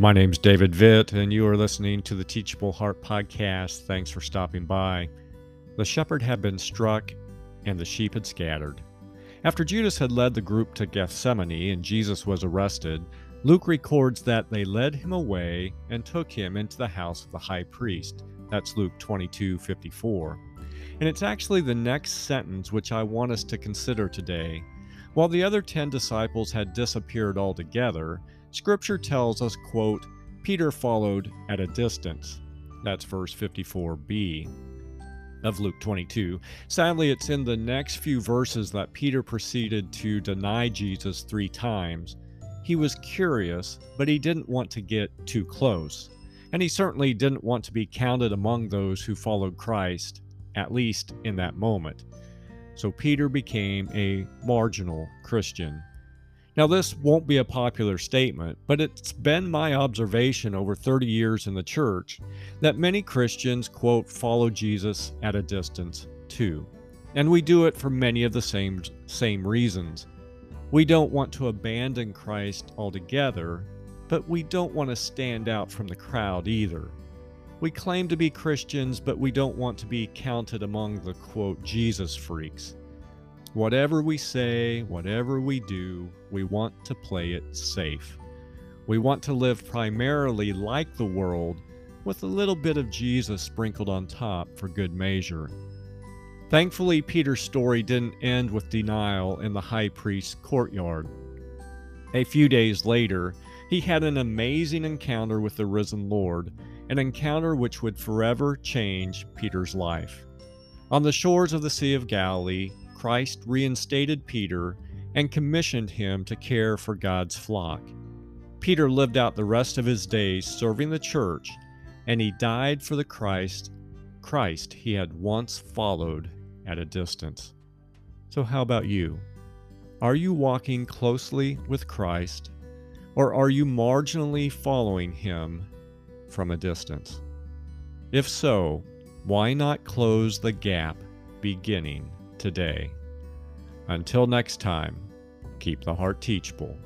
My name's David Vitt, and you are listening to the Teachable Heart Podcast. Thanks for stopping by. The shepherd had been struck, and the sheep had scattered. After Judas had led the group to Gethsemane and Jesus was arrested, Luke records that they led him away and took him into the house of the high priest. That's Luke 22 54. And it's actually the next sentence which I want us to consider today. While the other ten disciples had disappeared altogether, Scripture tells us, quote, Peter followed at a distance. That's verse 54b of Luke 22. Sadly, it's in the next few verses that Peter proceeded to deny Jesus three times. He was curious, but he didn't want to get too close. And he certainly didn't want to be counted among those who followed Christ, at least in that moment. So Peter became a marginal Christian. Now, this won't be a popular statement, but it's been my observation over 30 years in the church that many Christians, quote, follow Jesus at a distance too. And we do it for many of the same, same reasons. We don't want to abandon Christ altogether, but we don't want to stand out from the crowd either. We claim to be Christians, but we don't want to be counted among the quote, Jesus freaks. Whatever we say, whatever we do, we want to play it safe. We want to live primarily like the world, with a little bit of Jesus sprinkled on top for good measure. Thankfully, Peter's story didn't end with denial in the high priest's courtyard. A few days later, he had an amazing encounter with the risen Lord, an encounter which would forever change Peter's life. On the shores of the Sea of Galilee, Christ reinstated Peter and commissioned him to care for God's flock. Peter lived out the rest of his days serving the church, and he died for the Christ, Christ he had once followed at a distance. So, how about you? Are you walking closely with Christ, or are you marginally following him from a distance? If so, why not close the gap beginning today. Until next time, keep the heart teachable.